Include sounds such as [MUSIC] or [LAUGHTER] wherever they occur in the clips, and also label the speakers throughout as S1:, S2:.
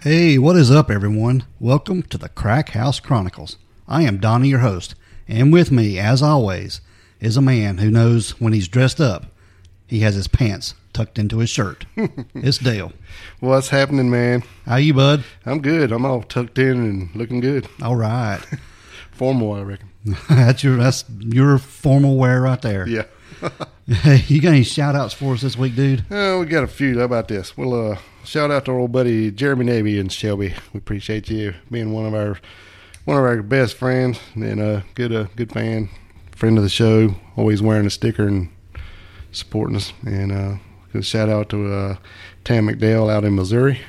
S1: Hey, what is up, everyone? Welcome to the Crack House Chronicles. I am Donnie, your host, and with me, as always, is a man who knows when he's dressed up, he has his pants tucked into his shirt. [LAUGHS] it's Dale.
S2: What's happening, man?
S1: How you, bud?
S2: I'm good. I'm all tucked in and looking good.
S1: All right. [LAUGHS]
S2: Formal, I reckon. [LAUGHS]
S1: that's your that's your formal wear right there.
S2: Yeah.
S1: hey, you got any shout outs for us this week, dude?
S2: Oh, we got a few. How about this? Well, uh, shout out to our old buddy Jeremy Navy and Shelby. We appreciate you being one of our one of our best friends and a good a good fan, friend of the show. Always wearing a sticker and supporting us. And uh, a shout out to uh, Tam McDale out in Missouri.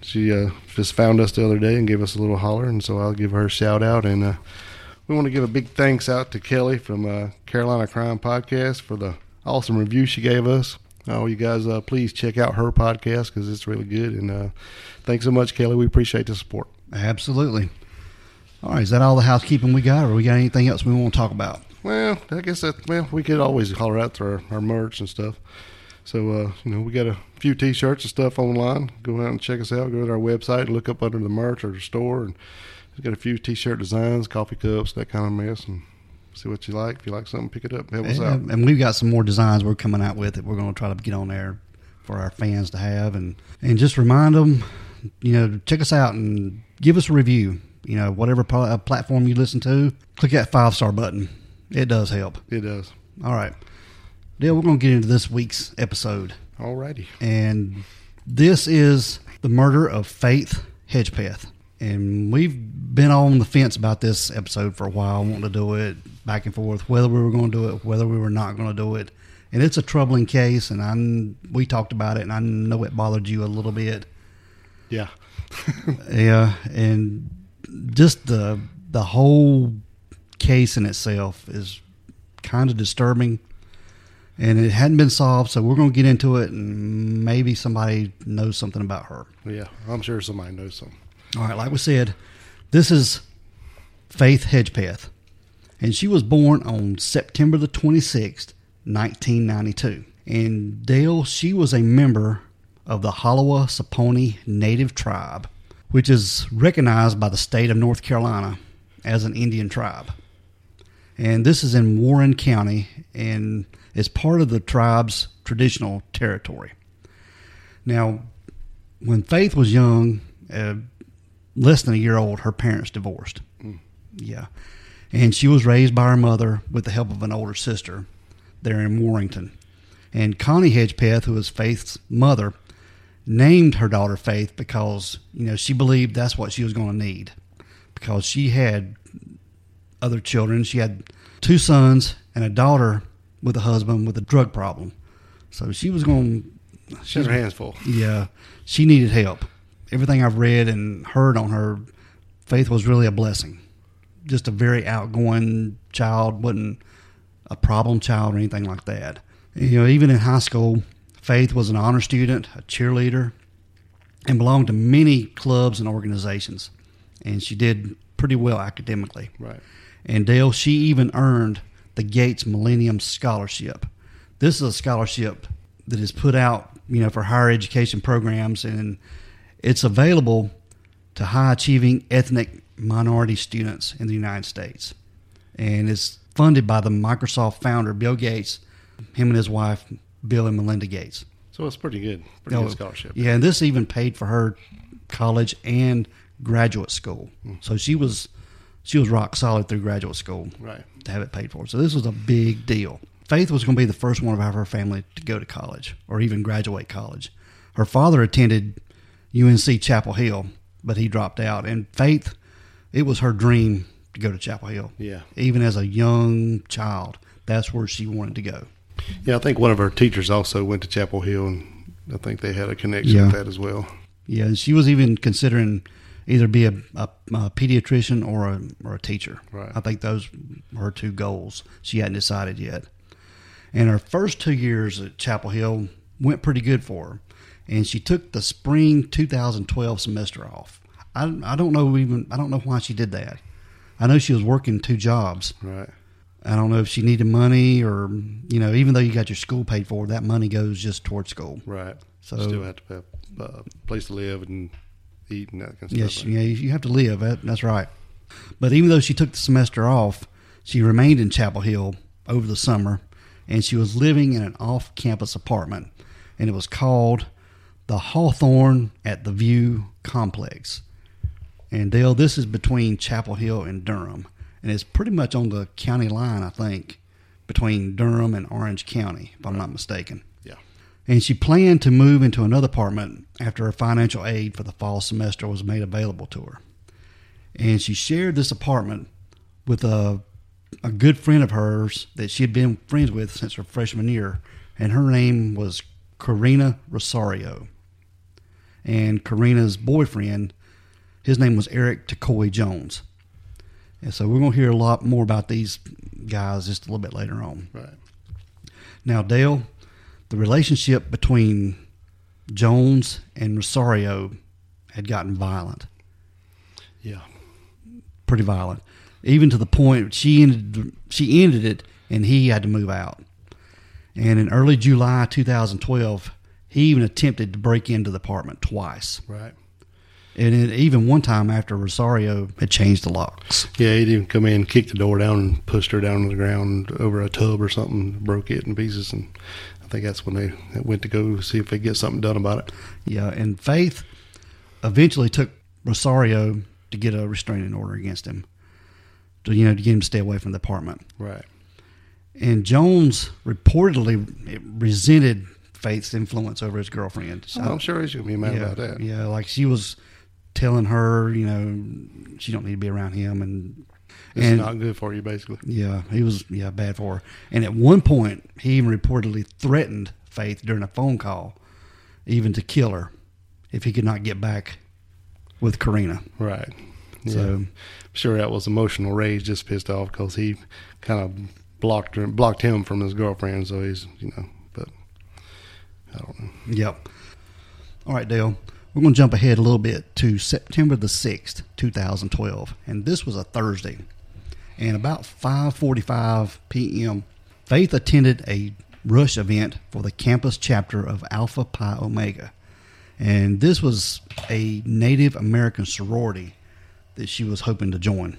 S2: She uh, just found us the other day and gave us a little holler, and so I'll give her a shout out. And uh, we want to give a big thanks out to Kelly from uh, Carolina Crime Podcast for the awesome review she gave us. Oh, you guys, uh, please check out her podcast because it's really good. And uh, thanks so much, Kelly. We appreciate the support.
S1: Absolutely. All right, is that all the housekeeping we got, or we got anything else we want to talk about?
S2: Well, I guess that well, we could always holler out to our, our merch and stuff. So uh, you know, we got a few T-shirts and stuff online. Go out and check us out. Go to our website, and look up under the merch or the store, and we've got a few T-shirt designs, coffee cups, that kind of mess, and see what you like. If you like something, pick it up. Help us out.
S1: And, we've got some more designs we're coming out with that we're going to try to get on there for our fans to have, and and just remind them, you know, check us out and give us a review. You know, whatever uh, platform you listen to, click that five star button. It does help.
S2: It does.
S1: All right. Dale, we're going to get into this week's episode.
S2: Alrighty.
S1: And this is the murder of Faith Hedgepeth. And we've been on the fence about this episode for a while, wanting to do it back and forth, whether we were going to do it, whether we were not going to do it. And it's a troubling case, and I we talked about it, and I know it bothered you a little bit.
S2: Yeah. [LAUGHS]
S1: yeah, and just the the whole case in itself is kind of disturbing and it hadn't been solved so we're going to get into it and maybe somebody knows something about her
S2: Yeah, I'm sure somebody knows something.
S1: all right like we said this is faith hedgepeth and she was born on september the 26th 1992 and dale she was a member of the Haliwa Saponi Native Tribe, which is recognized by the state of North Carolina as an Indian tribe. And this is in Warren County and is part of the tribe's traditional territory. Now, when Faith was young, uh, less than a year old, her parents divorced. Yeah. And she was raised by her mother with the help of an older sister there in Warrenton. And Connie Hedgepeth, who was Faith's mother, named her daughter Faith because, you know, she believed that's what she was going to need. Because she had other children. She had two sons and a daughter with a husband with a drug problem. So she was going
S2: She has her hands full.
S1: yeah, she needed help. Everything I've read and heard on her, Faith was really a blessing. Just a very outgoing child, wasn't a problem child or anything like that. You know, even in high school, Faith was an honor student, a cheerleader, and belonged to many clubs and organizations. And she did pretty well academically.
S2: Right.
S1: And Dale, she even earned the Gates Millennium Scholarship. This is a scholarship that is put out, you know, for higher education programs, and it's available to high achieving ethnic minority students in the United States. And it's funded by the Microsoft founder, Bill Gates, him and his wife, Bill and Melinda Gates.
S2: So it's pretty good. Pretty
S1: Oh,
S2: good scholarship.
S1: Yeah, and this even paid for her college and graduate school. Hmm. So she was she was rock solid through graduate school
S2: Right.
S1: to have it paid for. So this was a big deal. Faith was going to be the first one of her family to go to college or even graduate college. Her father attended UNC Chapel Hill, but he dropped out. And Faith, it was her dream to go to Chapel Hill.
S2: Yeah.
S1: Even as a young child, that's where she wanted to go.
S2: Yeah, I think one of our teachers also went to Chapel Hill, and I think they had a connection
S1: Yeah.
S2: with that as well.
S1: Yeah, and she was even considering either be a, a, a pediatrician or a or a teacher.
S2: Right.
S1: I think those were her two goals. She hadn't decided yet. And her first two years at Chapel Hill went pretty good for her, and she took the spring 2012 semester off. I, I don't know even I don't know why she did that. I know she was working two jobs.
S2: Right.
S1: I don't know if she needed money or you know even though you got your school paid for, that money goes just towards school.
S2: Right.
S1: So-
S2: still have to have a place to live and eat and that kind of
S1: Yes,
S2: stuff.
S1: yeah, you have to live. That, that's right. But even though she took the semester off, she remained in Chapel Hill over the summer, and she was living in an off-campus apartment, and it was called the Hawthorne at the View Complex. And Dale, this is between Chapel Hill and Durham, and it's pretty much on the county line, I think, between Durham and Orange County, if I'm not mistaken. And she planned to move into another apartment after her financial aid for the fall semester was made available to her. And she shared this apartment with a a good friend of hers that she had been friends with since her freshman year, and her name was Karina Rosario. And Karina's boyfriend, his name was Eric Tacoy Jones. And so we're going to hear a lot more about these guys just a little bit later on.
S2: Right.
S1: Now, Dale, the relationship between Jones and Rosario had gotten violent,
S2: Yeah.
S1: pretty violent, even to the point she ended she ended it, and he had to move out. And in early July 2012, he even attempted to break into the apartment twice,
S2: Right.
S1: and it, even one time after Rosario had changed the locks.
S2: Yeah, he'd even come in, kicked the door down, and pushed her down on the ground over a tub or something, broke it in pieces, and I think that's when they went to go see if they get something done about it.
S1: Yeah, and Faith eventually took Rosario to get a restraining order against him, to you know to get him to stay away from the apartment.
S2: Right.
S1: And Jones reportedly resented Faith's influence over his girlfriend. So-
S2: I'm sure he's gonna be mad
S1: yeah,
S2: about that.
S1: Yeah, like she was telling her, you know, she don't need to be around him, and
S2: It's
S1: and
S2: not good for you, basically.
S1: yeah, he was yeah bad for her. And at one point, he even reportedly threatened Faith during a phone call, even to kill her if he could not get back with Karina.
S2: Right. Yeah.
S1: So
S2: I'm sure that was emotional rage, just pissed off because he kind of blocked her, blocked him from his girlfriend. So he's, you know, but I don't know.
S1: Yep. All right, Dale. We're going to jump ahead a little bit to September the 6th, 2012. And this was a Thursday. And about 5:45 p.m., Faith attended a rush event for the campus chapter of Alpha Pi Omega. And this was a Native American sorority that she was hoping to join.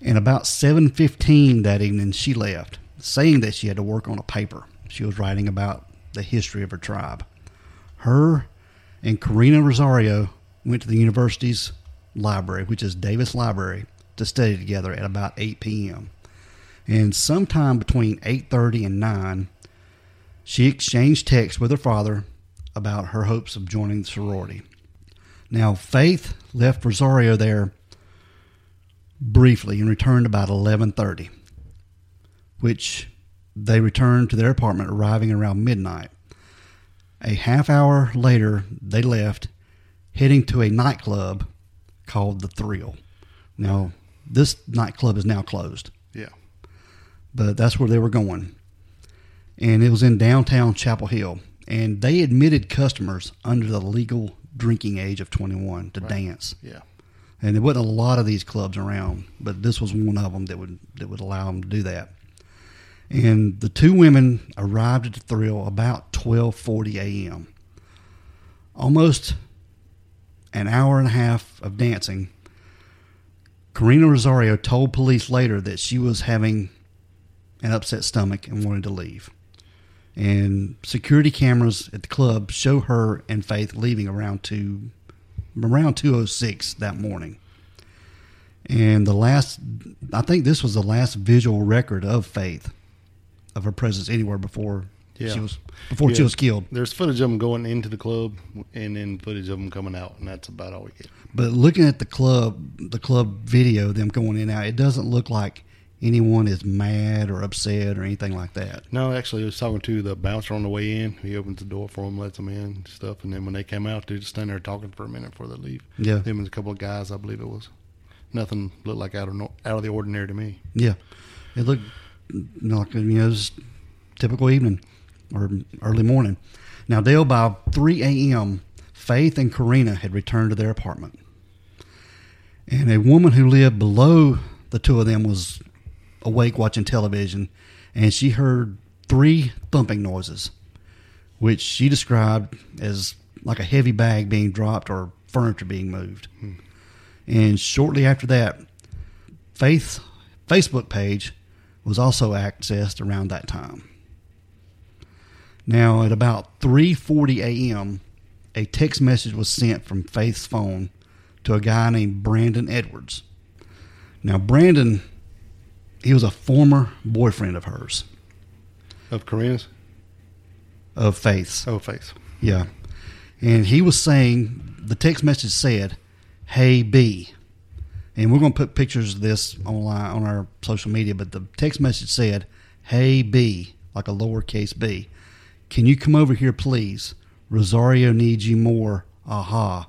S1: And about 7:15 that evening she left, saying that she had to work on a paper. She was writing about the history of her tribe. Her and Karina Rosario went to the university's library, which is Davis Library, to study together at about 8 p.m. And sometime between 8:30 and 9, she exchanged texts with her father about her hopes of joining the sorority. Now, Faith left Rosario there briefly and returned about 11:30, which they returned to their apartment arriving around midnight. A half hour later, they left, heading to a nightclub called The Thrill. Now, this nightclub is now closed,
S2: Yeah.
S1: but that's where they were going. And it was in downtown Chapel Hill. And they admitted customers under the legal drinking age of 21 to dance.
S2: Yeah.
S1: And there wasn't a lot of these clubs around, but this was one of them that would that would allow them to do that. And the two women arrived at the thrill about 12:40 a.m. Almost an hour and a half of dancing. Karina Rosario told police later that she was having an upset stomach and wanted to leave. And security cameras at the club show her and Faith leaving around two around 206 that morning. And the last I think this was the last visual record of Faith of her presence anywhere before
S2: Yeah.
S1: She was before she was killed.
S2: There's footage of them going into the club, and then footage of them coming out, and that's about all we get.
S1: But looking at the club, the club video, them going in and out, it doesn't look like anyone is mad or upset or anything like that.
S2: No, actually, I was talking to the bouncer on the way in. He opens the door for them, lets them in, and stuff, and then when they came out, they just stand there talking for a minute before they leave.
S1: Yeah.
S2: Him and a couple of guys, I believe it was. Nothing looked like out of no, out of the ordinary to me.
S1: Yeah, it looked like you know, it was typical evening or early morning. Now, Dale, by 3 a.m., Faith and Karina had returned to their apartment. And a woman who lived below the two of them was awake watching television, and she heard three thumping noises, which she described as like a heavy bag being dropped or furniture being moved. And shortly after that, Faith's Facebook page was also accessed around that time. Now, at about 3:40 a.m., a text message was sent from Faith's phone to a guy named Brandon Edwards. Now, Brandon, he was a former boyfriend of hers,
S2: Of Karina's?
S1: of Faith's.
S2: Oh, face.
S1: Yeah. And he was saying, the text message said, Hey B. And we're going to put pictures of this online on our social media, but the text message said, Hey B, like a lowercase b. Can you come over here, please? Rosario needs you more. Aha.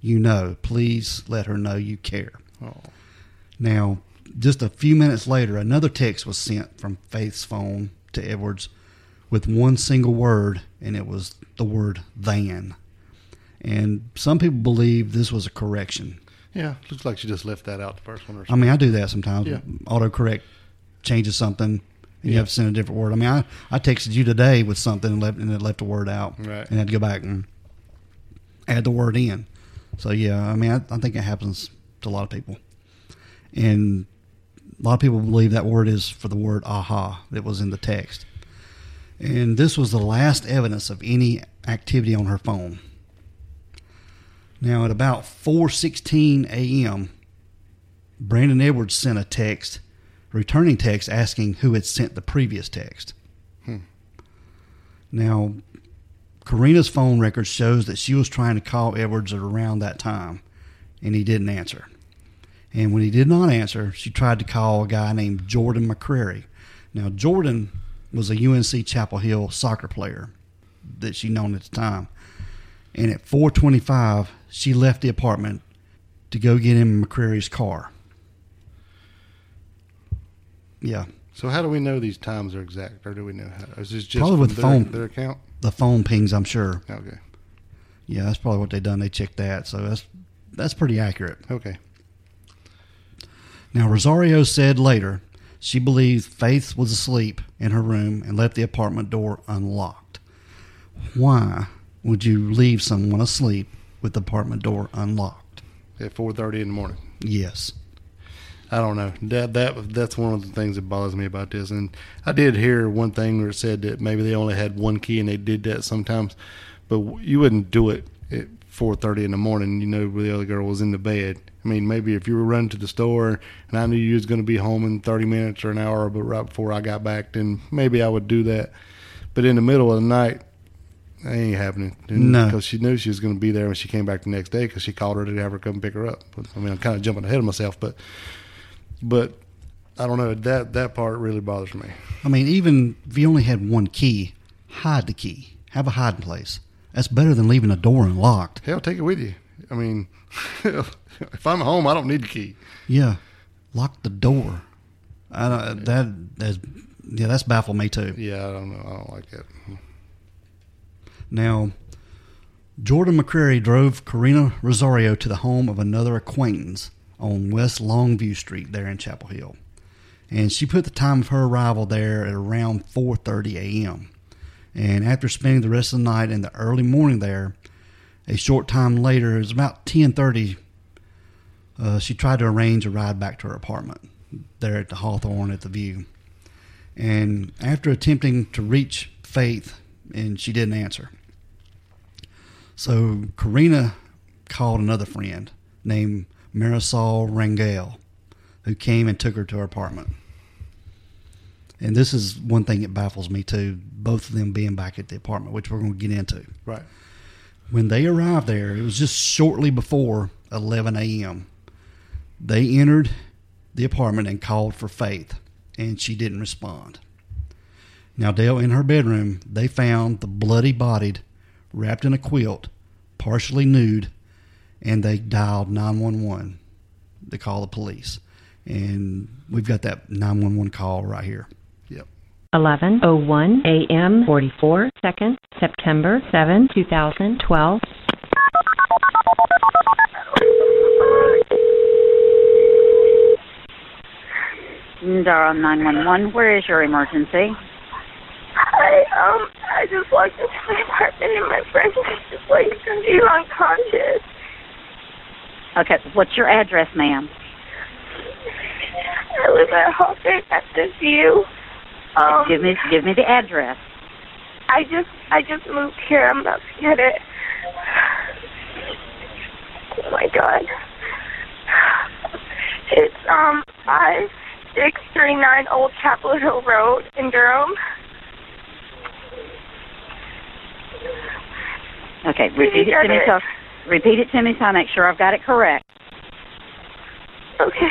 S1: You know. Please let her know you care.
S2: Oh,
S1: Now, just a few minutes later, another text was sent from Faith's phone to Edwards with one single word, and it was the word than. And some people believe this was a correction.
S2: yeah. Looks like she just left that out the first one or something.
S1: I mean, I do that sometimes.
S2: Yeah.
S1: Autocorrect changes something, and you have to send a different word. I mean, I, I texted you today with something and, left, and it left a word out,
S2: Right.
S1: and I had to go back and add the word in. So, yeah, I mean, I, I think it happens to a lot of people. And a lot of people believe that word is for the word aha that was in the text. And this was the last evidence of any activity on her phone. Now at about 4:16 a.m., Brandon Edwards sent a text, returning text asking who had sent the previous text.
S2: Hmm.
S1: Now, Karina's phone record shows that she was trying to call Edwards at around that time, and he didn't answer. And when he did not answer, she tried to call a guy named Jordan McCrary. Now, Jordan was a UNC Chapel Hill soccer player that she known at the time. And at 4:25, she left the apartment to go get in McCrary's car. Yeah,
S2: So how do we know these times are exact, or do we know how? Is this just
S1: Probably with
S2: from
S1: phone.
S2: their, their account?
S1: the phone pings. I'm sure.
S2: Okay.
S1: Yeah, that's probably what they done. They checked that, so that's that's pretty accurate.
S2: Okay.
S1: Now, Rosario said later she believes Faith was asleep in her room and left the apartment door unlocked. Why would you leave someone asleep with the apartment door unlocked?
S2: At four thirty in the morning.
S1: Yes.
S2: I don't know. That that that's one of the things that bothers me about this. And I did hear one thing where it said that maybe they only had one key and they did that sometimes, but you wouldn't do it at four thirty in the morning. You know, where the other girl was in the bed. I mean, maybe if you were running to the store and I knew you was going to be home in thirty minutes or an hour, but right before I got back, then maybe I would do that. But in the middle of the night, that ain't happening.
S1: No.
S2: because she knew she was going to be there when she came back the next day because she called her to have her come pick her up. But, I mean, I'm kind of jumping ahead of myself, but but I don't know that that part really bothers me.
S1: I mean, even if you only had one key, hide the key. Have a hiding place. That's better than leaving a door unlocked.
S2: Hell, take it with you. I mean, [LAUGHS] if I'm home, I don't need the key.
S1: Yeah, lock the door. I don't, that that's yeah, that's baffled me too.
S2: Yeah, I don't know. I don't like it.
S1: Now, Jordan McCrary drove Karina Rosario to the home of another acquaintance on West Longview Street there in Chapel Hill. And she put the time of her arrival there at around 4:30 a.m. And after spending the rest of the night and the early morning there, a short time later, it was about 10:30. Uh, she tried to arrange a ride back to her apartment there at the Hawthorne at the View. And after attempting to reach Faith, and she didn't answer. So Karina called another friend named Marisol Rangel, who came and took her to her apartment. And this is one thing that baffles me too. Both of them being back at the apartment, which we're going to get into.
S2: Right.
S1: When they arrived there, it was just shortly before 11 a.m. They entered the apartment and called for Faith, and she didn't respond. Now, Dale, in her bedroom, they found the bloody bodied, wrapped in a quilt, partially nude, and they dialed 911 to call the police. And we've got that 911 call right here.
S2: Yep.
S3: 11:01 a.m. 44 seconds, September 7, 2012.
S4: Durham 911, where is your emergency?
S5: Hi, um, I just walked into my apartment and my friend is just like he's unconscious.
S4: Okay, what's your address, ma'am?
S5: I live at Hawthorne at the View. Um,
S4: give me give me the address.
S5: I just I just moved here. I'm about to get it. Oh my god. It's um five six three nine Old Chapel Hill Road in Durham.
S4: Okay, repeat it to me repeat it to me so I make sure I've got it correct.
S5: Okay.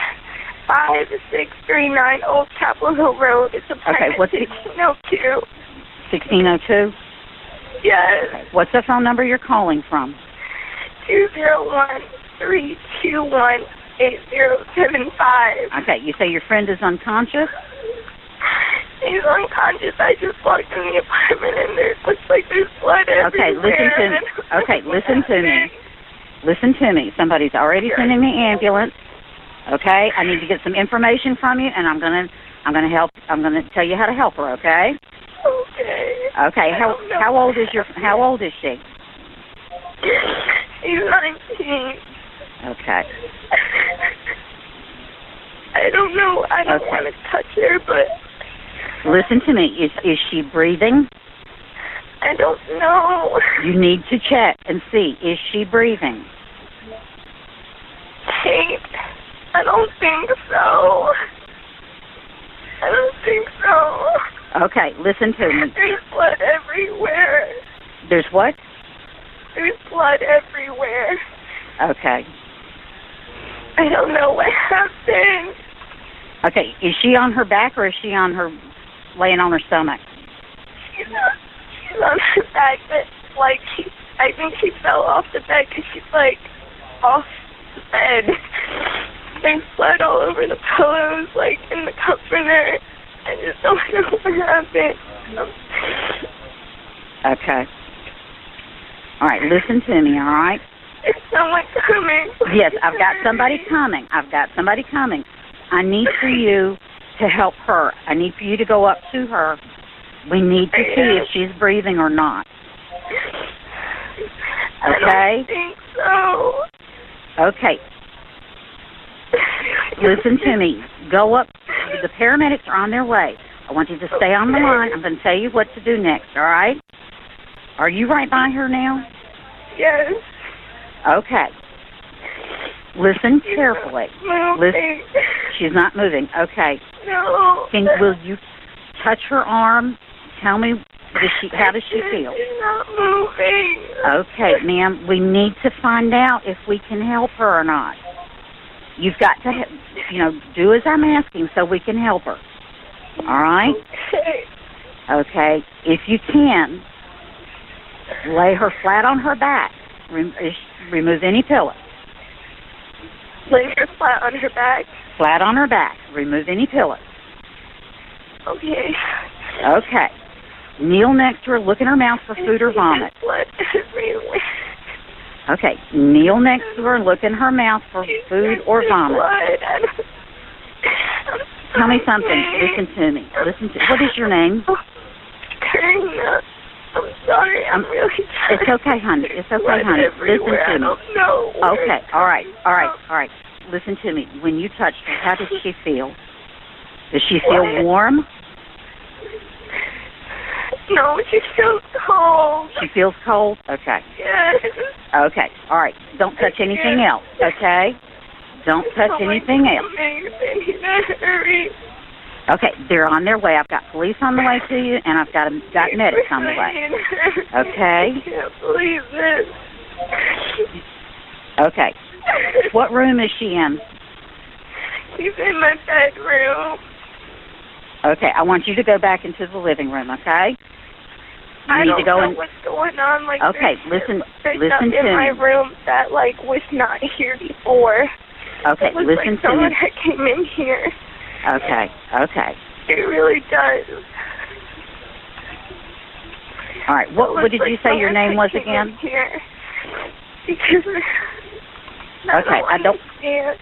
S5: Five six three nine Old Chapel Hill Road. It's apartment
S4: Okay, what's it-
S5: sixteen oh two.
S4: Sixteen oh two.
S5: Yes.
S4: What's the phone number you're calling from?
S5: Two zero one three two one eight zero seven five.
S4: Okay, you say your friend is unconscious?
S5: He's unconscious. I just walked in the apartment and there looks like there's blood
S4: Okay,
S5: everywhere.
S4: listen to me. Okay, listen to me. [LAUGHS] Listen to me. Somebody's already sending the ambulance. Okay, I need to get some information from you, and I'm gonna, I'm gonna help. I'm gonna tell you how to help her. Okay.
S5: Okay.
S4: Okay.
S5: I
S4: How how old is your How old is she?
S5: He's nineteen.
S4: Okay.
S5: I don't know. I don't
S4: Okay.
S5: want to touch her, but
S4: Listen to me. Is is she breathing?
S5: I don't know.
S4: You need to check and see. Is she breathing?
S5: Kate, I don't think so. I don't think so.
S4: Okay. Listen to me.
S5: There's blood everywhere.
S4: There's what?
S5: There's blood everywhere.
S4: Okay.
S5: I don't know what happened.
S4: Okay. Is she on her back or is she on her laying on her stomach?
S5: She's on, she's on her back, but like she, I think she fell off the bed because she's like off the bed. There's blood all over the pillows, like in the comforter. I just don't know what happened.
S4: Okay. All right. Listen to me. All right.
S5: Is someone coming?
S4: Yes, I've got somebody coming. I've got somebody coming. I need for you to help her. I need for you to go up to her. We need to see if she's breathing or not. Okay?
S5: I don't think so.
S4: Okay, listen to me. Go up. The paramedics are on their way. I want you to stay on the line. I'm going to tell you what to do next, all right? Are you right by her now?
S5: Yes.
S4: Okay. Listen carefully.
S5: Moving.
S4: She's not moving. Okay.
S5: No.
S4: Can will you touch her arm? Tell me does she how does she feel?
S5: She's not moving.
S4: Okay, ma'am, we need to find out if we can help her or not. You've got to, you know, do as I'm asking so we can help her. All right?
S5: Okay.
S4: Okay. If you can, lay her flat on her back. Rem- remove any pillows.
S5: Lay her flat on her back.
S4: Flat on her back. Remove any pillows.
S5: Okay.
S4: Okay. Kneel next to her. Look in her mouth for food or vomit. [LAUGHS] Okay. Kneel next to her look in her mouth for food or vomit.
S5: Blood. I don't- I'm
S4: Tell me something. Listen to me. Listen to. What is your name?
S5: Oh, Karina. I'm sorry. I'm um, really sorry.
S4: It's okay, honey. It's okay, honey. Listen to me.
S5: don't know. where
S4: Okay. All right. All right. All right. Listen to me. When you touched her, how did she feel? Does she feel warm?
S5: No, she feels cold.
S4: She feels cold? Okay.
S5: Yes.
S4: Okay. All right. Don't touch anything else. Okay. Don't touch
S5: Oh
S4: anything
S5: God,
S4: else.
S5: Amazing. In a hurry.
S4: Okay, they're on their way. I've got police on the way to you, and I've got got medics on the way. Okay.
S5: I can't believe this.
S4: Okay. What room is she in?
S5: She's in my bedroom.
S4: Okay, I want you to go back into the living room. Okay. You
S5: I
S4: need
S5: don't
S4: to go
S5: know
S4: in.
S5: what's going on. Like,
S4: Okay, listen-
S5: there's
S4: listen
S5: stuff in
S4: to
S5: my room that like was not here before.
S4: Okay,
S5: it looks
S4: listen
S5: like
S4: to
S5: someone
S4: me.
S5: had came in here.
S4: Okay, okay.
S5: It really does.
S4: All right. What, what did
S5: like
S4: you say your name was again?
S5: in Here. Because [LAUGHS] I
S4: Okay, I don't-
S5: understand.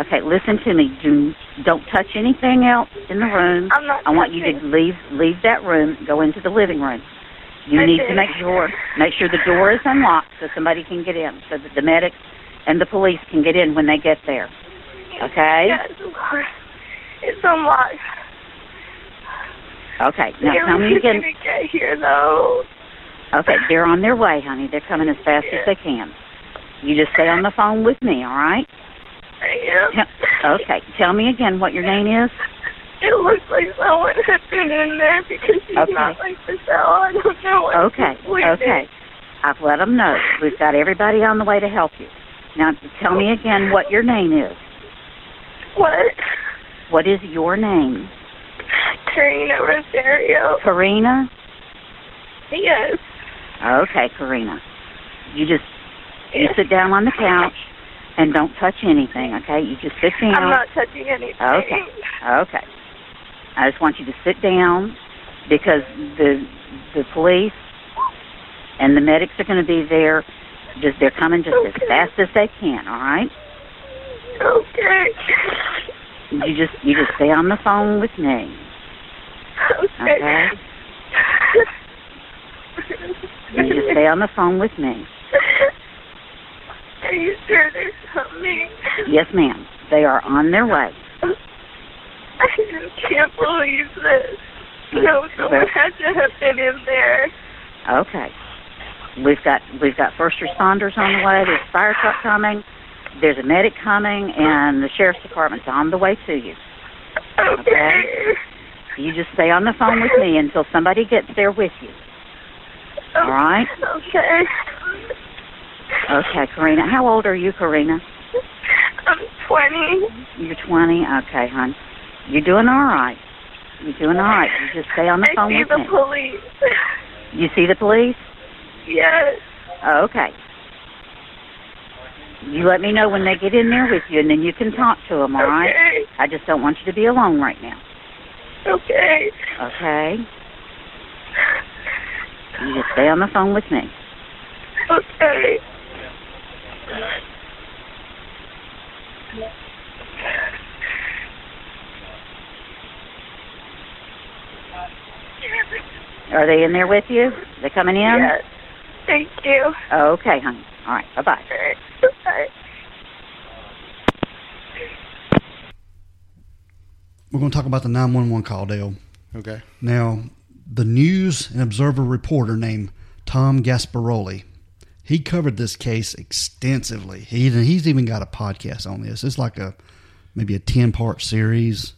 S4: Okay, listen to me. Do don't touch anything else in the room.
S5: I'm not
S4: I want you to leave leave that room. Go into the living room. You need to make sure make sure the door is unlocked so somebody can get in, so that the medics and the police can get in when they get there. Okay.
S5: Yes, of course. It's unlocked.
S4: Okay. Now
S5: They're
S4: tell me again.
S5: gonna get here though.
S4: Okay, they're on their way, honey. They're coming as fast as they can. You just stay on the phone with me, all right?
S5: I am.
S4: Okay. Tell me again what your name is.
S5: It looks like someone had been in there because she's
S4: Okay.
S5: not like the cell. I don't know
S4: Okay. Okay. I've let them know. We've got everybody on the way to help you. Now, tell me again what your name is.
S5: What?
S4: What is your name?
S5: Karina Rosario.
S4: Karina?
S5: Yes.
S4: Okay, Karina. You just you sit down on the couch and don't touch anything, okay? You just sit down.
S5: I'm not touching anything.
S4: Okay. Okay. I just want you to sit down because the the police and the medics are going to be there. Just they're coming just as fast as they can. All right.
S5: Okay.
S4: You just you just stay on the phone with me.
S5: Okay.
S4: Okay. You just [LAUGHS] stay on the phone with me.
S5: Are you sure they're coming?
S4: Yes, ma'am. They are on their way.
S5: I can't believe this. No, someone had to have been in there.
S4: Okay. We've got we've got first responders on the way. There's a fire truck coming. There's a medic coming, and the sheriff's department's on the way to you.
S5: Okay.
S4: You just stay on the phone with me until somebody gets there with you. All right.
S5: Okay.
S4: Okay, Karina. How old are you, Karina?
S5: I'm 20.
S4: You're 20. Okay, hon. You're doing all right. You're doing all right. You just stay on the
S5: I
S4: phone
S5: see the police.
S4: You see the police?
S5: yes.
S4: Oh, okay. You let me know when they get in there with you, and then you can talk to them. All right.
S5: Okay.
S4: I just don't want you to be alone right now.
S5: Okay.
S4: Okay. You just stay on the phone with me.
S5: Okay.
S4: Are they in there with you? They coming in?
S5: Yes. Thank you.
S4: Oh, okay, honey. All right. Bye bye.
S5: All right. Bye.
S1: We're going to talk about the 911 call, Dale.
S2: Okay.
S1: Now, the News and Observer reporter named Tom Gasparoli, he covered this case extensively. He he's even got a podcast on this. It's like a maybe a ten part series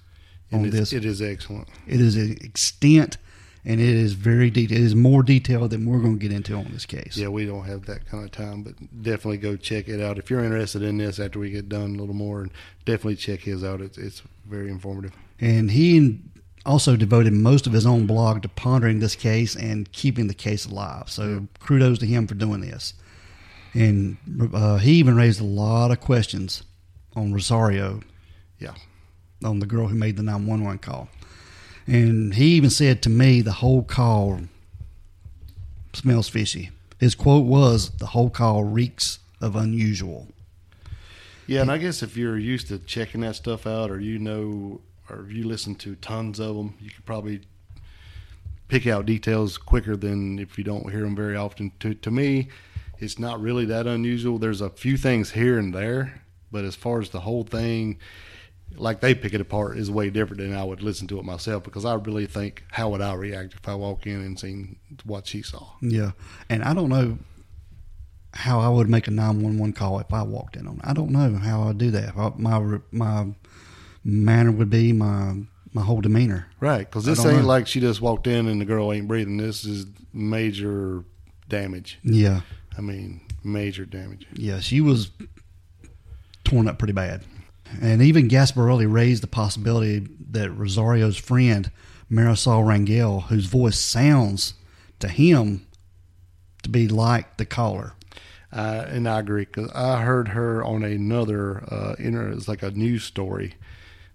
S1: on
S2: And
S1: this.
S2: it is excellent.
S1: it is an extent and it is very detailed. It is more detailed than we're going to get into on this case.
S2: Yeah, we don't have that kind of time, but definitely go check it out if you're interested in this. After we get done a little more, and definitely check his out. It's it's very informative.
S1: And he also devoted most of his own blog to pondering this case and keeping the case alive. So kudos to him for doing this. And uh, he even raised a lot of questions on Rosario,
S2: Yeah,
S1: on the girl who made the 911 call. And he even said to me, the whole call smells fishy. His quote was, the whole call reeks of unusual.
S2: yeah, and I guess if you're used to checking that stuff out, or you know, or you listen to tons of them, you could probably pick out details quicker than if you don't hear them very often. To to me, it's not really that unusual. There's a few things here and there, but as far as the whole thing, like they pick it apart, is way different than I would listen to it myself. Because I really think, how would I react if I walk in and seen what she saw?
S1: Yeah. And I don't know how I would make a 911 call if I walked in on it. I don't know how I'd do that. My my manner would be, my my whole demeanor.
S2: Right, because this ain't
S1: know.
S2: like she just walked in and the girl ain't breathing. This is major damage.
S1: Yeah,
S2: I mean, major damage.
S1: yeah, she was torn up pretty bad. And even Gasparoli raised the possibility that Rosario's friend, Marisol Rangel, whose voice sounds to him to be like the caller.
S2: Uh, and I agree because I heard her on another uh, inter. It's like a news story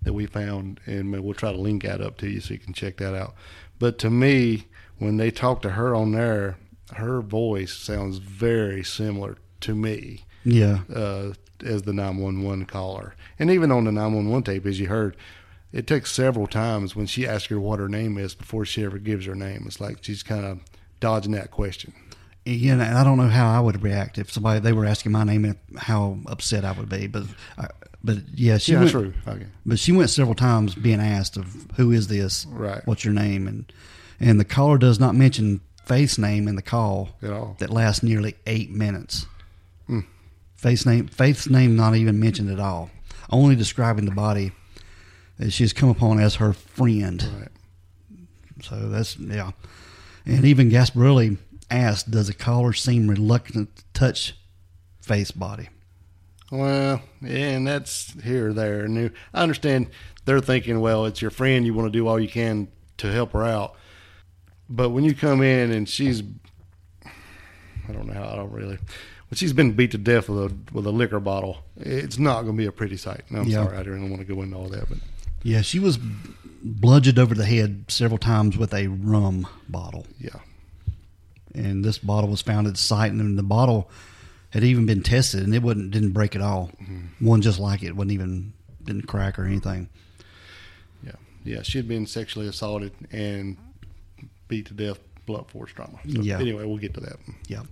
S2: that we found, and we'll try to link that up to you so you can check that out. But to me, when they talk to her on there, her voice sounds very similar to me
S1: Yeah,
S2: uh, as the 911 caller. And even on the 911 tape, as you heard, it takes several times when she asks her what her name is before she ever gives her name. It's like she's kind of dodging that question.
S1: you know, and I don't know how I would react if somebody they were asking my name and how upset I would be. But, I, but yeah, she
S2: yeah,
S1: went,
S2: true. Okay.
S1: But she went several times being asked of who is this,
S2: Right.
S1: What's your name, and and the caller does not mention Faith's name in the call
S2: At all.
S1: that lasts nearly eight minutes. Faith's name, Faith's name, not even mentioned at all. Only describing the body that she's come upon as her friend.
S2: Right.
S1: So that's yeah. And even Gasparoli asked, "Does the caller seem reluctant to touch Faith's body?"
S2: Well, yeah, and that's here or there. And I understand they're thinking, well, it's your friend. You want to do all you can to help her out. But when you come in and she's, I don't know how, I don't really, when she's been beat to death with a, with a liquor bottle, it's not going to be a pretty sight. And I'm
S1: Yeah.
S2: sorry, I didn't want to go into all that. But
S1: Yeah, she was bludgeoned over the head several times with a rum bottle.
S2: yeah,
S1: and this bottle was found at the site, and the bottle had even been tested, and it wouldn't didn't break at all. Mm-hmm. One just like it, wasn't even didn't crack or anything.
S2: yeah, yeah. She had been sexually assaulted and beat to death, blunt force trauma. So
S1: Yeah.
S2: Anyway, we'll get to that.
S1: Yeah.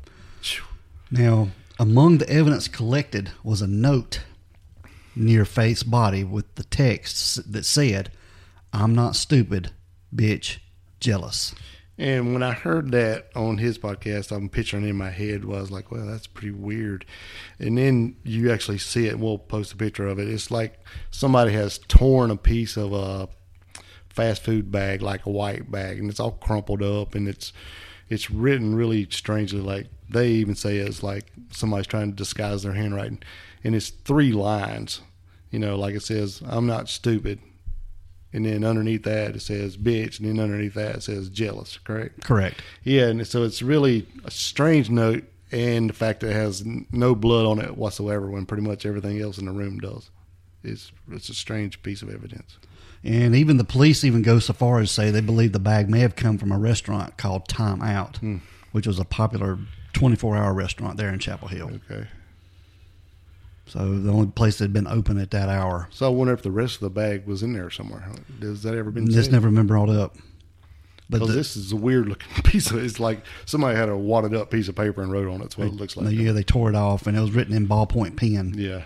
S2: Phew.
S1: Now, among the evidence collected was a note near Faith's body with the text that said, "I'm not stupid, bitch, jealous."
S2: And when I heard that on his podcast, I'm picturing in my head was like, well, that's pretty weird. And then you actually see it. We'll post a picture of it. It's like somebody has torn a piece of a fast food bag, like a white bag, and it's all crumpled up, and it's it's written really strangely. Like they even say it's like somebody's trying to disguise their handwriting, and it's three lines. You know, like it says, "I'm not stupid." And then underneath that it says bitch, and then underneath that it says jealous. Correct?
S1: Correct.
S2: Yeah, and so it's really a strange note, and the fact that it has no blood on it whatsoever, when pretty much everything else in the room does. It's it's a strange piece of evidence.
S1: And even the police even go so far as to say they believe the bag may have come from a restaurant called Time Out, hmm. which was a popular 24 hour restaurant there in Chapel Hill.
S2: Okay,
S1: So the only place that had been open at that hour.
S2: so I wonder if the rest of the bag was in there somewhere. Has that ever been?
S1: This
S2: said?
S1: never been brought up. But the-
S2: this is a weird looking [LAUGHS] piece of. It's like somebody had a wadded up piece of paper and wrote on it. That's what it looks like.
S1: yeah, they tore it off and it was written in ballpoint pen.
S2: Yeah.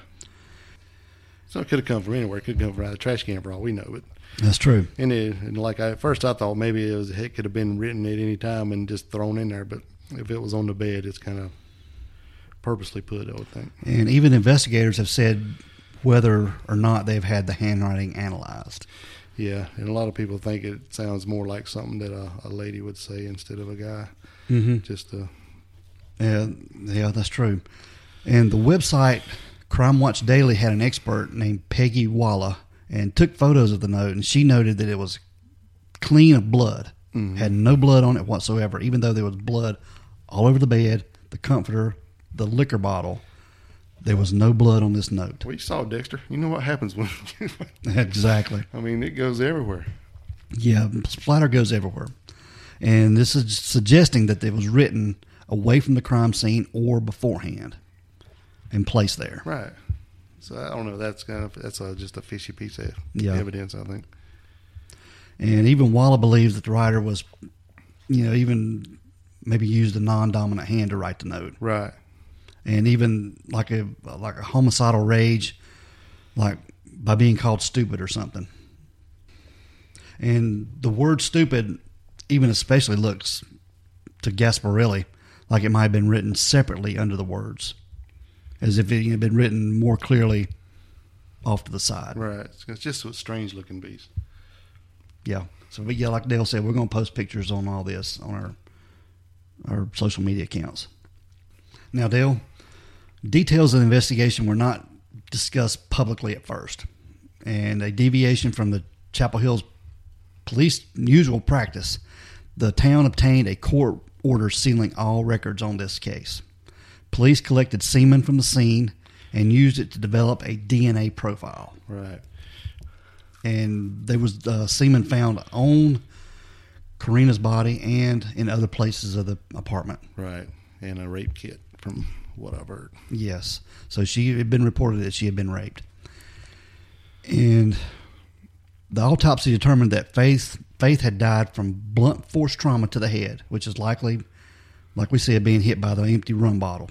S2: So it could have come from anywhere. It could come from the trash can for all we know. But
S1: That's true.
S2: and, it, and like I, at first I thought maybe it was it could have been written at any time and just thrown in there. But if it was on the bed, it's kind of purposely put. I would think.
S1: And even investigators have said whether or not they've had the handwriting analyzed.
S2: Yeah, and a lot of people think it sounds more like something that a, a lady would say instead of a guy.
S1: Mm-hmm.
S2: Just uh,
S1: Yeah, yeah, that's true. And the website Crime Watch Daily had an expert named Peggy Walla and took photos of the note, and she noted that it was clean of blood, Mm-hmm. had no blood on it whatsoever, even though there was blood all over the bed, the comforter, the liquor bottle. There was no blood on this note.
S2: well, you saw Dexter. You know what happens when. [LAUGHS] [LAUGHS]
S1: exactly.
S2: I mean, it goes everywhere.
S1: Yeah, splatter goes everywhere. And this is suggesting that it was written away from the crime scene or beforehand and placed there.
S2: Right. So I don't know. That's kind of that's a, just a fishy piece of
S1: Yeah.
S2: evidence. I think.
S1: And even Walla believes that the writer was, you know, even maybe used a non-dominant hand to write the note,
S2: Right.
S1: and even like a like a homicidal rage, like by being called stupid or something. And the word "stupid," even especially looks to Gasparoli like it might have been written separately under the words, as if it had been written more clearly off to the side.
S2: Right. It's, it's just a strange looking beast.
S1: Yeah. So, but yeah, like Dale said, we're going to post pictures on all this on our our social media accounts. Now, Dale, details of the investigation were not discussed publicly at first, and a deviation from the Chapel Hills police usual practice, the town obtained a court order sealing all records on this case. Police collected semen from the scene and used it to develop a DNA profile
S2: Right.
S1: And there was uh, semen found on Karina's body and in other places of the apartment.
S2: Right. And a rape kit from what I've heard.
S1: Yes, so she had been reported that she had been raped, and the autopsy determined that Faith Faith had died from blunt force trauma to the head, which is likely, like we said, being hit by the empty rum bottle.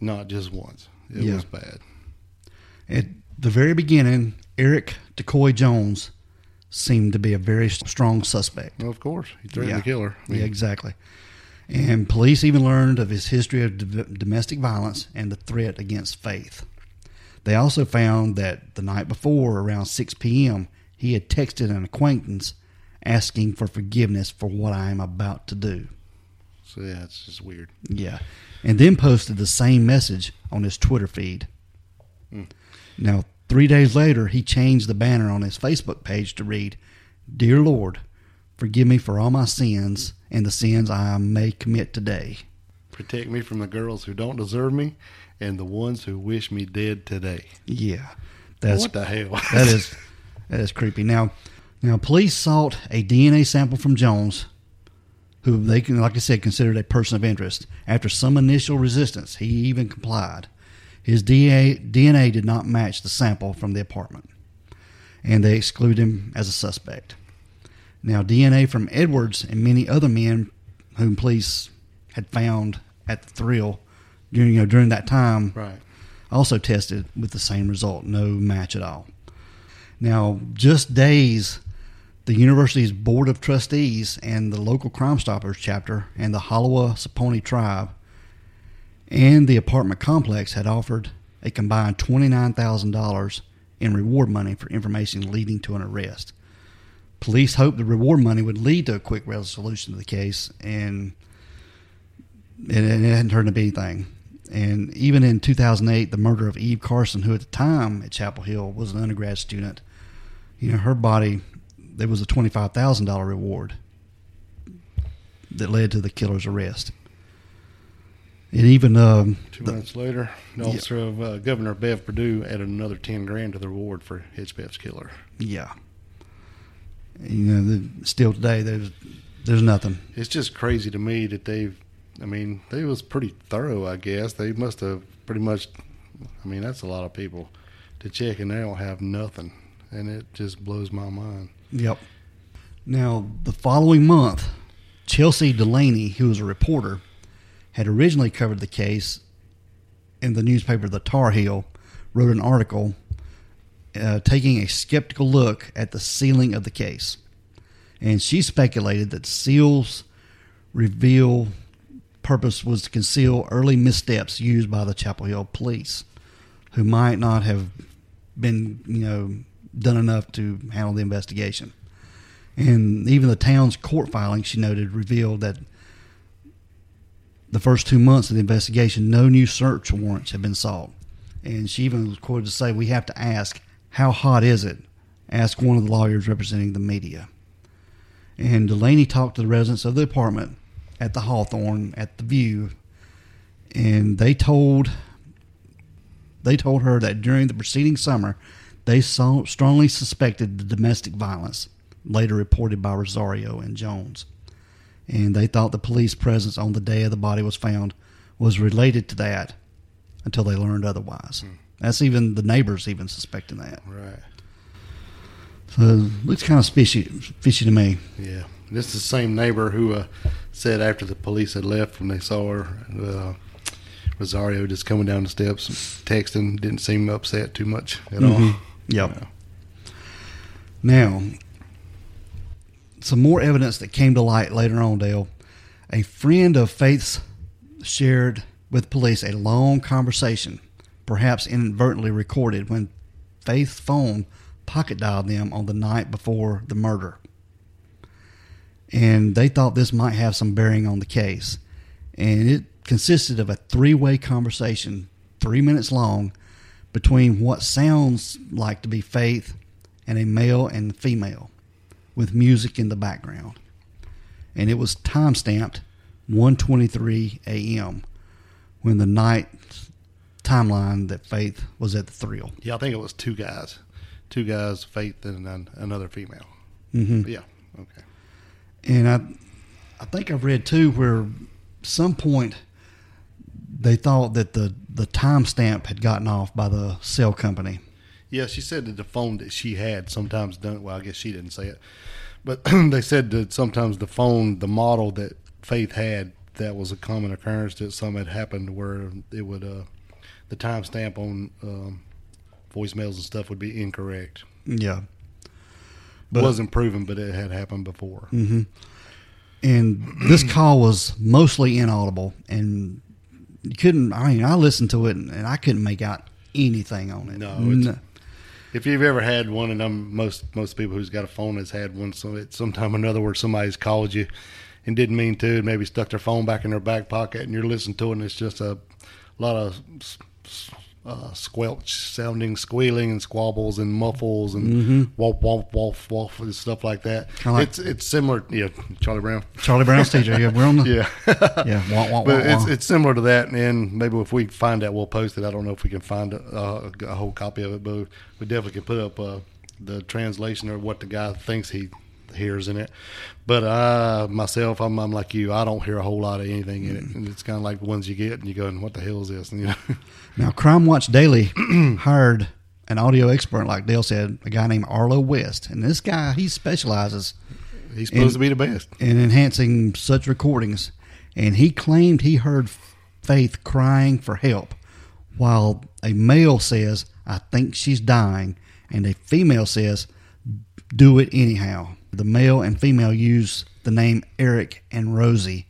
S2: Not just once. It
S1: Yeah.
S2: was bad.
S1: At the very beginning, Eric Decoy Jones seemed to be a very strong suspect.
S2: Well, of course. He threatened
S1: Yeah.
S2: to kill her. I mean,
S1: yeah, exactly. And police even learned of his history of d- domestic violence and the threat against Faith. They also found that the night before, around 6 p.m., he had texted an acquaintance asking for forgiveness for what I am about to do.
S2: So, yeah, it's just weird.
S1: Yeah. And then posted the same message on his Twitter feed. Hmm. Now, three days later, he changed the banner on his Facebook page to read Dear Lord, forgive me for all my sins and the sins I may commit today.
S2: Protect me from the girls who don't deserve me and the ones who wish me dead today.
S1: Yeah. That's
S2: what the hell? [LAUGHS]
S1: that is that is creepy. Now, now police sought a DNA sample from Jones, who they can, like I said, considered a person of interest. After some initial resistance, he even complied. His DNA, DNA did not match the sample from the apartment, and they excluded him as a suspect. Now, DNA from Edwards and many other men whom police had found at the thrill during you know during that time
S2: right.
S1: also tested with the same result no match at all. Now, just days, the university's board of trustees and the local Crime Stoppers chapter and the Haliwa Saponi tribe and the apartment complex had offered a combined $29,000 in reward money for information leading to an arrest. Police hoped the reward money would lead to a quick resolution of the case, and it, it hadn't turned up anything. And even in 2008, the murder of Eve Carson, who at the time at Chapel Hill was an undergrad student, you know, her body, there was a $25,000 reward that led to the killer's arrest. And even um,
S2: Two
S1: the-
S2: months later, the officer of uh, Governor Bev Perdue added another 10 grand to the reward for Hedgepeth's killer.
S1: yeah, you know, the, still today there's there's nothing.
S2: It's just crazy to me that they've, I mean, they was pretty thorough, I guess. They must have pretty much, I mean, that's a lot of people to check and they don't have nothing. And it just blows my mind.
S1: Yep. Now, the following month, Chelsea Delaney, who was a reporter, had originally covered the case in the newspaper The Tar Heel, wrote an article uh, taking a skeptical look at the sealing of the case. And she speculated that seals reveal purpose was to conceal early missteps used by the Chapel Hill police, who might not have been, you know, done enough to handle the investigation. And even the town's court filing, she noted, revealed that the first two months of the investigation, no new search warrants had been sought. And she even was quoted to say, We have to ask, how hot is it? Ask one of the lawyers representing the media. And Delaney talked to the residents of the apartment at the Hawthorne at the View, and they told they told her that during the preceding summer, they saw, strongly suspected the domestic violence, later reported by Rosario and Jones. And they thought the police presence on the day of the body was found was related to that until they learned otherwise. That's even the neighbors even suspecting that.
S2: Right.
S1: So it looks kind of fishy, fishy to me.
S2: Yeah. This is the same neighbor who uh, said after the police had left when they saw her, uh, Rosario just coming down the steps, texting, didn't seem upset too much at all.
S1: Mhm. Yep. Now, some more evidence that came to light later on, Dale. A friend of Faith's shared with police a long conversation, perhaps inadvertently recorded, when Faith's phone pocket dialed them on the night before the murder. And they thought this might have some bearing on the case. And it consisted of a three way conversation, three minutes long, between what sounds like to be Faith and a male and female with music in the background. And it was time stamped 1:23 a.m. when the night timeline that Faith was at the thrill.
S2: Yeah, I think it was two guys, two guys, Faith and an, another female.
S1: Mm-hmm.
S2: Yeah, okay.
S1: And I, I think I've read too where some point they thought that the the timestamp had gotten off by the cell company.
S2: Yeah, she said that the phone that she had sometimes done. Well, I guess she didn't say it, but [CLEARS THROAT] they said that sometimes the phone, the model that Faith had, that was a common occurrence that some had happened where it would uh, the timestamp on um, voicemails and stuff would be incorrect.
S1: Yeah.
S2: But, wasn't proven, but it had happened before.
S1: Mm-hmm. And this call was mostly inaudible, and you couldn't. I mean, I listened to it, and I couldn't make out anything on it.
S2: No, it's, if you've ever had one, and I'm most most people who's got a phone has had one, so at some time or another where somebody's called you and didn't mean to, and maybe stuck their phone back in their back pocket, and you're listening to it, and it's just a lot of uh, squelch sounding squealing and squabbles and muffles and mm-hmm. womp womp womp womp and stuff like that. Like it's it's similar, yeah. Charlie Brown,
S1: Charlie Brown's teacher. Yeah, we're on the
S2: yeah [LAUGHS]
S1: yeah. Womp, womp,
S2: but
S1: womp,
S2: it's it's similar to that, and maybe if we find that, we'll post it. I don't know if we can find a, a whole copy of it, but we definitely can put up uh, the translation or what the guy thinks he hears in it. But I myself, I'm, I'm like you. I don't hear a whole lot of anything in it, mm-hmm. and it's kind of like the ones you get, and you go, "And "What the hell is this?" And, [LAUGHS] you know.
S1: Now, Crime Watch Daily [CLEARS THROAT] hired an audio expert, like Dale said, a guy named Arlo West, and this guy he specializes.
S2: He's supposed in, to be the best
S1: in enhancing such recordings, and he claimed he heard Faith crying for help, while a male says, "I think she's dying," and a female says, "Do it anyhow." The male and female use the name Eric and Rosie,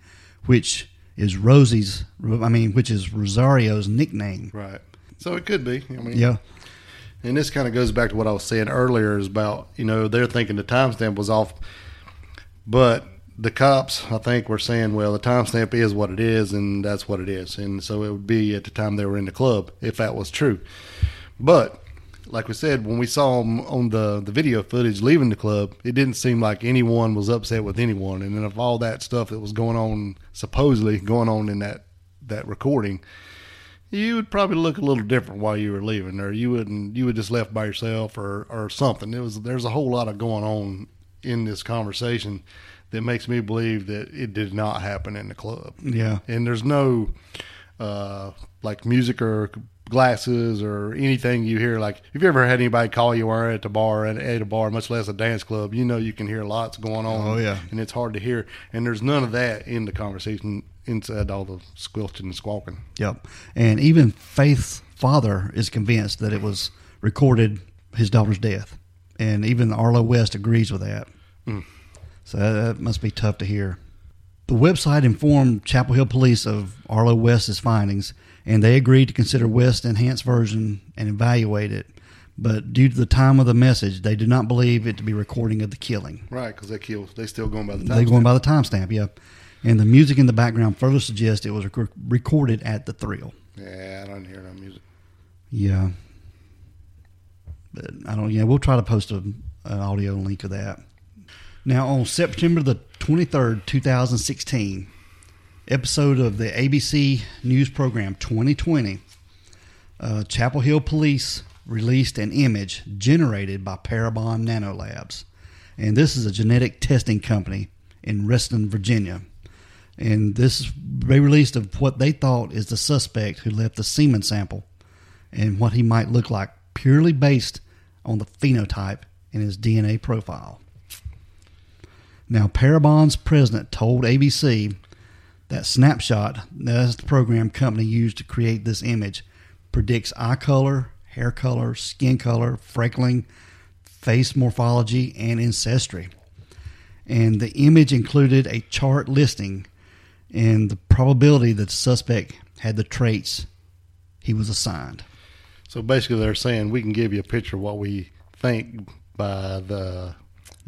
S1: which is Rosie's. I mean, which is Rosario's nickname.
S2: Right. So it could be. I mean,
S1: yeah.
S2: And this kind of goes back to what I was saying earlier is about you know they're thinking the timestamp was off, but the cops I think were saying well the timestamp is what it is and that's what it is and so it would be at the time they were in the club if that was true, but like we said, when we saw him on the, the video footage leaving the club, it didn't seem like anyone was upset with anyone. And then of all that stuff that was going on, supposedly going on in that, that recording, you would probably look a little different while you were leaving, or you wouldn't. You would just left by yourself, or or something. It was there's a whole lot of going on in this conversation that makes me believe that it did not happen in the club.
S1: Yeah,
S2: and there's no uh, like music or glasses or anything you hear. Like, if you ever had anybody call you or at the bar, at, at a bar, much less a dance club, you know you can hear lots going on.
S1: Oh, yeah.
S2: And it's hard to hear. And there's none of that in the conversation inside all the squelching and squawking.
S1: Yep. And even Faith's father is convinced that it was recorded his daughter's death. And even Arlo West agrees with that. Mm. So that, that must be tough to hear. The website informed Chapel Hill Police of Arlo West's findings and they agreed to consider West's enhanced version and evaluate it. But due to the time of the message, they did not believe it to be recording of the killing.
S2: Right, because they kill. They still going by the. Time.
S1: They going by the timestamp, yeah. And the music in the background further suggests it was rec- recorded at the thrill.
S2: Yeah, I don't hear no music.
S1: Yeah, but I don't. Yeah, we'll try to post a, an audio link of that. Now on September the twenty third, two thousand sixteen episode of the ABC news program 2020, uh, Chapel Hill Police released an image generated by Parabon Nanolabs. And this is a genetic testing company in Reston, Virginia. And this they released of what they thought is the suspect who left the semen sample and what he might look like purely based on the phenotype in his DNA profile. Now, Parabon's president told ABC that snapshot, that's the program company used to create this image, predicts eye color, hair color, skin color, freckling, face morphology, and ancestry. And the image included a chart listing and the probability that the suspect had the traits he was assigned.
S2: So basically, they're saying we can give you a picture of what we think by the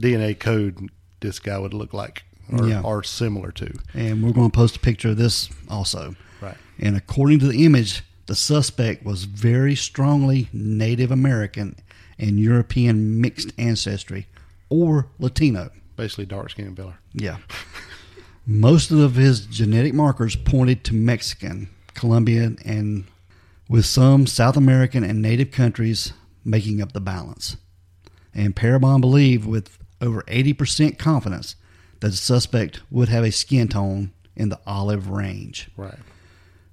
S2: DNA code this guy would look like or,
S1: Yeah.
S2: or similar to.
S1: And we're going to post a picture of this also.
S2: Right.
S1: And according to the image, the suspect was very strongly Native American and European mixed ancestry or Latino.
S2: Basically, dark skinned fella.
S1: Yeah. Most of his genetic markers pointed to Mexican, Colombian, and with some South American and native countries making up the balance. And Parabon believed with over 80% confidence that the suspect would have a skin tone in the olive range,
S2: Right.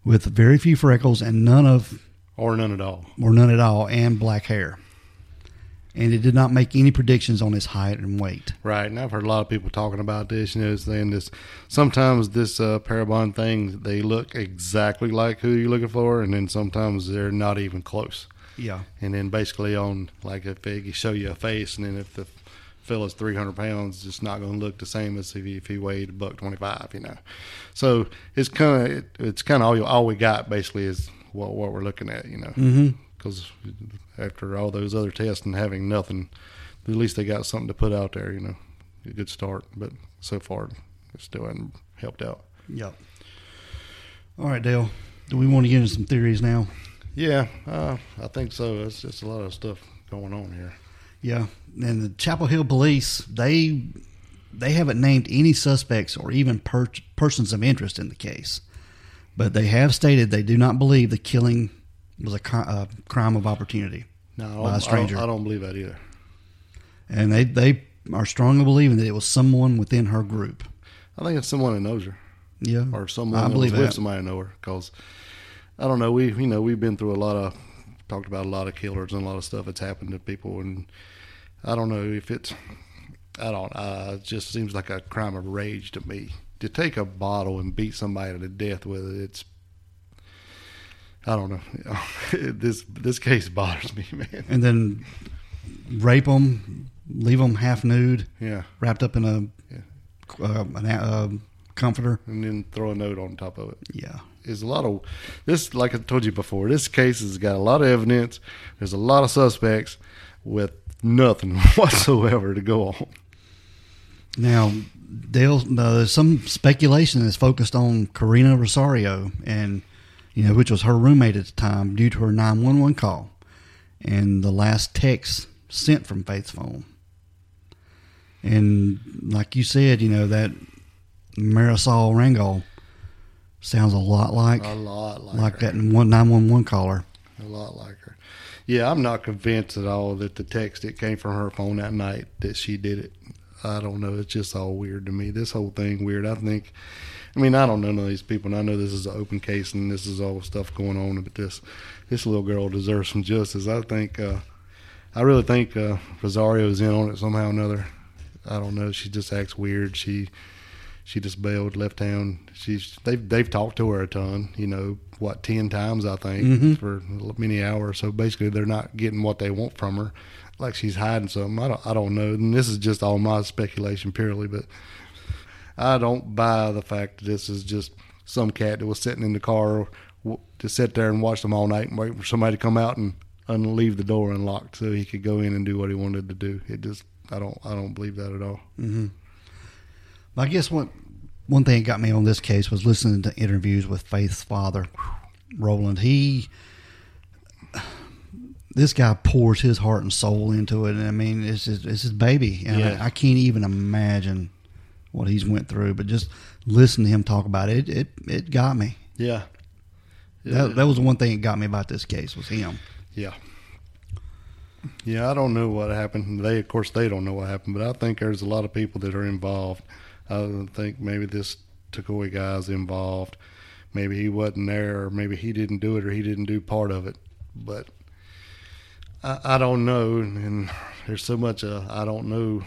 S1: with very few freckles and none of,
S2: Or none at all.
S1: or none at all, and black hair. And it did not make any predictions on his height and weight.
S2: Right, and I've heard a lot of people talking about this. You know, saying this. Sometimes this uh, Parabon thing, they look exactly like who you're looking for, and then sometimes they're not even close.
S1: Yeah.
S2: And then basically on like if they show you a face, and then if the fella's 300 pounds, it's not going to look the same as if he, if he weighed a buck 25. You know, so it's kind of it, it's kind of all all we got basically is what what we're looking at. You know,
S1: Mm-hmm.
S2: because after all those other tests and having nothing, at least they got something to put out there. You know, a good start, but so far it still hasn't helped out.
S1: Yep. All right, Dale. Do we want to get into some theories now?
S2: Yeah, uh, I think so. It's just a lot of stuff going on here.
S1: Yeah. And the Chapel Hill police, they they haven't named any suspects or even per- persons of interest in the case, but they have stated they do not believe the killing was a, a crime of opportunity,
S2: No, I
S1: By a
S2: don't, I don't. I don't believe that either.
S1: and they they are strongly believing that it was someone within her group.
S2: I think it's someone that knows her,
S1: Yeah,
S2: or someone
S1: I
S2: that was
S1: believe
S2: with
S1: that.
S2: somebody that know her. Because I don't know, we you know we've been through a lot of talked about a lot of killers and a lot of stuff that's happened to people, and I don't know if it's I don't. Uh, it just seems like a crime of rage to me to take a bottle and beat somebody to death with it. It's I don't know. [LAUGHS] this this case bothers me, man.
S1: And then rape them, leave them half nude,
S2: Yeah,
S1: wrapped up in a
S2: Yeah.
S1: uh, an, uh, comforter.
S2: and then throw a note on top of it.
S1: Yeah.
S2: There's a lot of this. Like I told you before, this case has got a lot of evidence. There's a lot of suspects with nothing [LAUGHS] whatsoever to go on.
S1: Now, Dale, uh, there's some speculation that's focused on Karina Rosario, and you know, which was her roommate at the time, due to her 911 call and the last text sent from Faith's phone. And like you said, you know that Marisol Rangel sounds a lot like
S2: A lot like,
S1: like that one 911 caller.
S2: A lot like her. Yeah, I'm not convinced at all that the text that came from her phone that night that she did it. I don't know. It's just all weird to me. This whole thing weird. I think. I mean, I don't know none of these people, and I know this is an open case and this is all stuff going on. But this this little girl deserves some justice. I think. Uh, I really think uh, Rosario's in on it somehow or another. I don't know. She just acts weird. She she just bailed, left town. She's they've they've talked to her a ton. You know what, ten times I think
S1: Mhm.
S2: for many hours. So basically, they're not getting what they want from her. Like she's hiding something. I don't I don't know. And this is just all my speculation purely, but I don't buy the fact that this is just some cat that was sitting in the car to sit there and watch them all night and wait for somebody to come out and and leave the door unlocked so he could go in and do what he wanted to do. It just I don't I don't believe that at all.
S1: Mm-hmm. I guess what one thing that got me on this case was listening to interviews with Faith's father, Roland. He, this guy pours his heart and soul into it, and I mean, it's his, it's his baby, and
S2: Yeah.
S1: I, I can't even imagine what he's went through. But just listen to him talk about it, it it got me.
S2: Yeah.
S1: That, that was the one thing that got me about this case was him.
S2: Yeah. Yeah, I don't know what happened. They, of course, they don't know what happened, but I think there's a lot of people that are involved. I think maybe this Takoi guy's involved. Maybe he wasn't there, or maybe he didn't do it, or he didn't do part of it. But I, I don't know, and there's so much uh, I don't know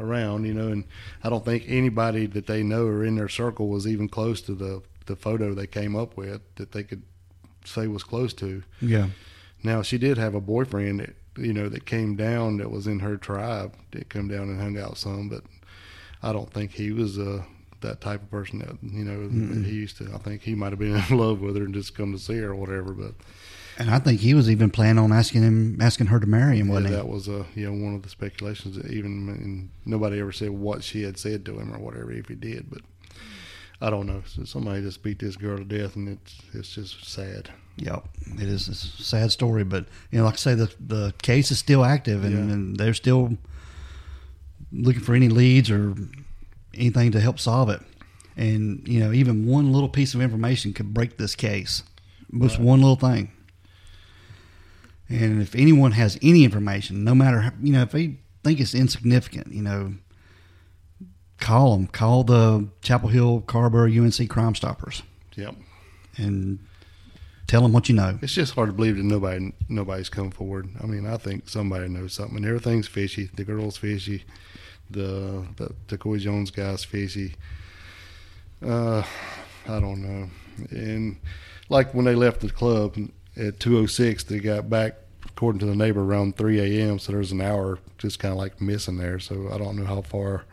S2: around, you know, and I don't think anybody that they know or in their circle was even close to the the photo they came up with that they could say was close to.
S1: Yeah,
S2: Now she did have a boyfriend that you know that came down that was in her tribe. That come down and hung out some, but I don't think he was uh, that type of person that you know that he used to. I think he might have been [LAUGHS] in love with her and just come to see her or whatever. But
S1: And I think he was even planning on asking him, asking her to marry him,
S2: Yeah,
S1: wasn't
S2: that was uh, you know one of the speculations. That even and nobody ever said what she had said to him or whatever if he did, but I don't know. So somebody just beat this girl to death, and it's it's just sad.
S1: Yep, it is a sad story, but you know, like I say, the the case is still active, and,
S2: Yeah.
S1: and they're still looking for any leads or anything to help solve it. And you know, even one little piece of information could break this case. Just one little thing. And if anyone has any information, no matter how, you know if they think it's insignificant, you know, call them. Call the Chapel Hill Carrboro UNC Crime Stoppers
S2: Yep.
S1: and tell them what you know.
S2: It's just hard to believe that nobody nobody's come forward. I mean, I think somebody knows something. Everything's fishy. The girl's fishy. The the Decoy Jones guy's fishy. Uh, I don't know. And like when they left the club at two oh six, they got back according to the neighbor around three a.m. So there's an hour just kind of like missing there. So I don't know how far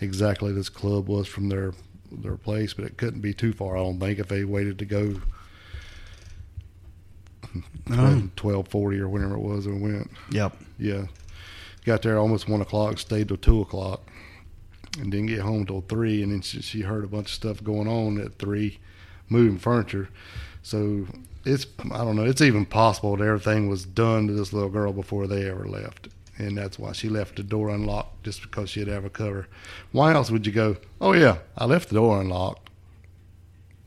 S2: exactly this club was from their their place, but it couldn't be too far. I don't think if they waited to go
S1: Um,
S2: twelve forty or whenever it was and went.
S1: Yep.
S2: Yeah, got there almost one o'clock, stayed till two o'clock, and didn't get home till three. And then she, she heard a bunch of stuff going on at three, moving furniture. So it's I don't know. It's even possible that everything was done to this little girl before they ever left. And that's why she left the door unlocked, just because she had to have a cover. Why else would you go? Oh yeah, I left the door unlocked.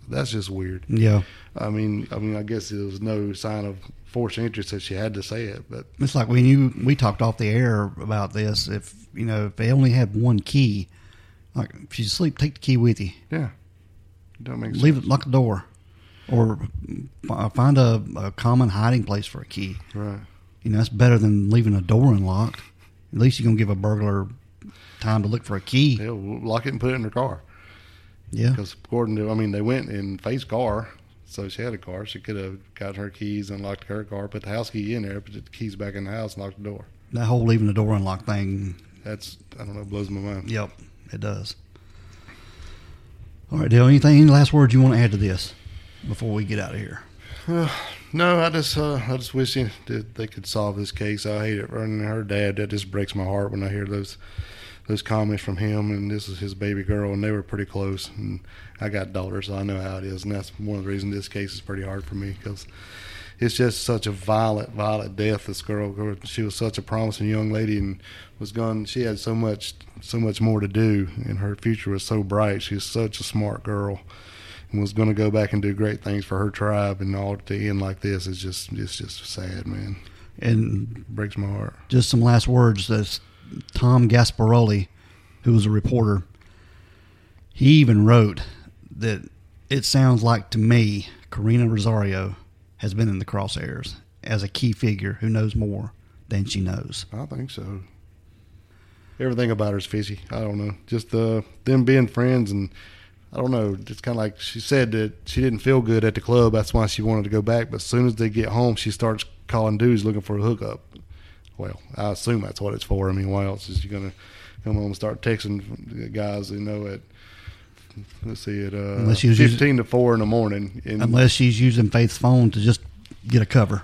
S2: That's just weird.
S1: Yeah.
S2: I mean, I mean, I guess there was no sign of forced interest that she had to say it, but
S1: It's like when you we talked off the air about this. If you know, if they only had one key, like if she's asleep, take the key with you.
S2: yeah, don't make
S1: Leave it, lock the door, or uh, find a, a common hiding place for a key.
S2: Right.
S1: You know, that's better than leaving a door unlocked. At least you're gonna give a burglar time to look for a key.
S2: They'll lock it and put it in her car.
S1: Yeah.
S2: Because according to, I mean, they went in Faye's car, so she had a car. She could have got her keys, unlocked her car, put the house key in there, put the keys back in the house, and locked the door.
S1: That whole leaving the door unlocked thing.
S2: That's I don't know, blows my mind.
S1: Yep, it does. All right, Dale. Anything? Any last words you want to add to this before we get out of here? [SIGHS]
S2: No, I just uh, I just wish they- that they could solve this case. I hate it. And her dad, that just breaks my heart when I hear those those comments from him. And this is his baby girl, and they were pretty close. And I got daughters, so I know how it is. And that's one of the reasons this case is pretty hard for me because it's just such a violent, violent death. This girl, she was such a promising young lady, and was gone. She had so much, so much more to do, and her future was so bright. She was such a smart girl and was going to go back and do great things for her tribe and all to end like this is just it's just sad man
S1: And
S2: breaks my heart
S1: just some last words. That's Tom Gasparoli, who was a reporter. He even wrote that it sounds like to me Karina Rosario has been in the crosshairs as a key figure who knows more than she knows.
S2: i think so. Everything about her is fishy. I don't know. Just them being friends and i don't know it's kind of like she said that she didn't feel good at the club. That's why she wanted to go back. But as soon as they get home she starts calling dudes looking for a hookup well i assume that's what it's for i mean why else is she gonna come home and start texting the guys you know at let's see at uh
S1: Unless was
S2: 15 to 4 in the morning and
S1: Unless she's using Faith's phone to just get a cover.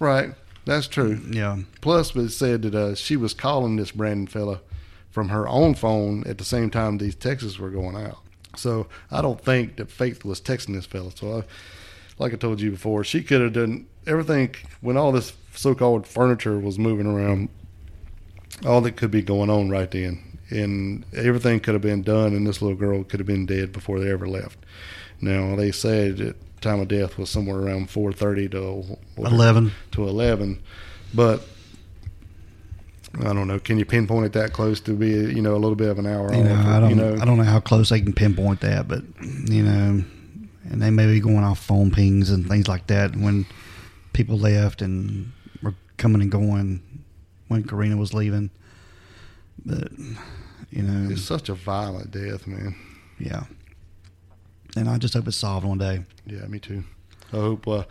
S2: right that's true
S1: Yeah.
S2: Plus, it said that uh, she was calling this Brandon fella from her own phone at the same time these texts were going out. So I don't think that Faith was texting this fella. So, I, like I told you before, she could have done everything when all this so-called furniture was moving around. All that could be going on right then, and everything could have been done, and this little girl could have been dead before they ever left. Now they said that time of death was somewhere around four thirty to
S1: Eleven.
S2: to 11 but I don't know. Can you pinpoint it that close to be, you know, a little bit of an hour
S1: You know,
S2: off?
S1: I don't
S2: you know,
S1: I don't know how close they can pinpoint that, but you know, and they may be going off phone pings and things like that when people left and were coming and going when Karina was leaving. But you know,
S2: It's such a violent death, man.
S1: yeah. And I just hope it's solved one day.
S2: Yeah, me too. I hope uh,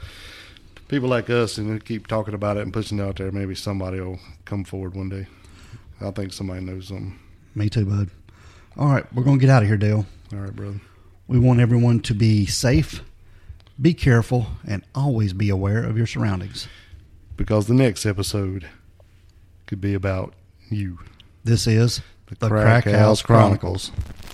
S2: people like us and keep talking about it and pushing it out there. Maybe somebody will come forward one day. I think somebody knows something.
S1: Me too, bud. All right, we're gonna get out of here, Dale.
S2: All right, brother.
S1: We want everyone to be safe, be careful, and always be aware of your surroundings.
S2: Because the next episode could be about you.
S1: This is
S2: The
S1: the
S2: Crack
S1: Crack House Chronicles.
S2: Chronicles.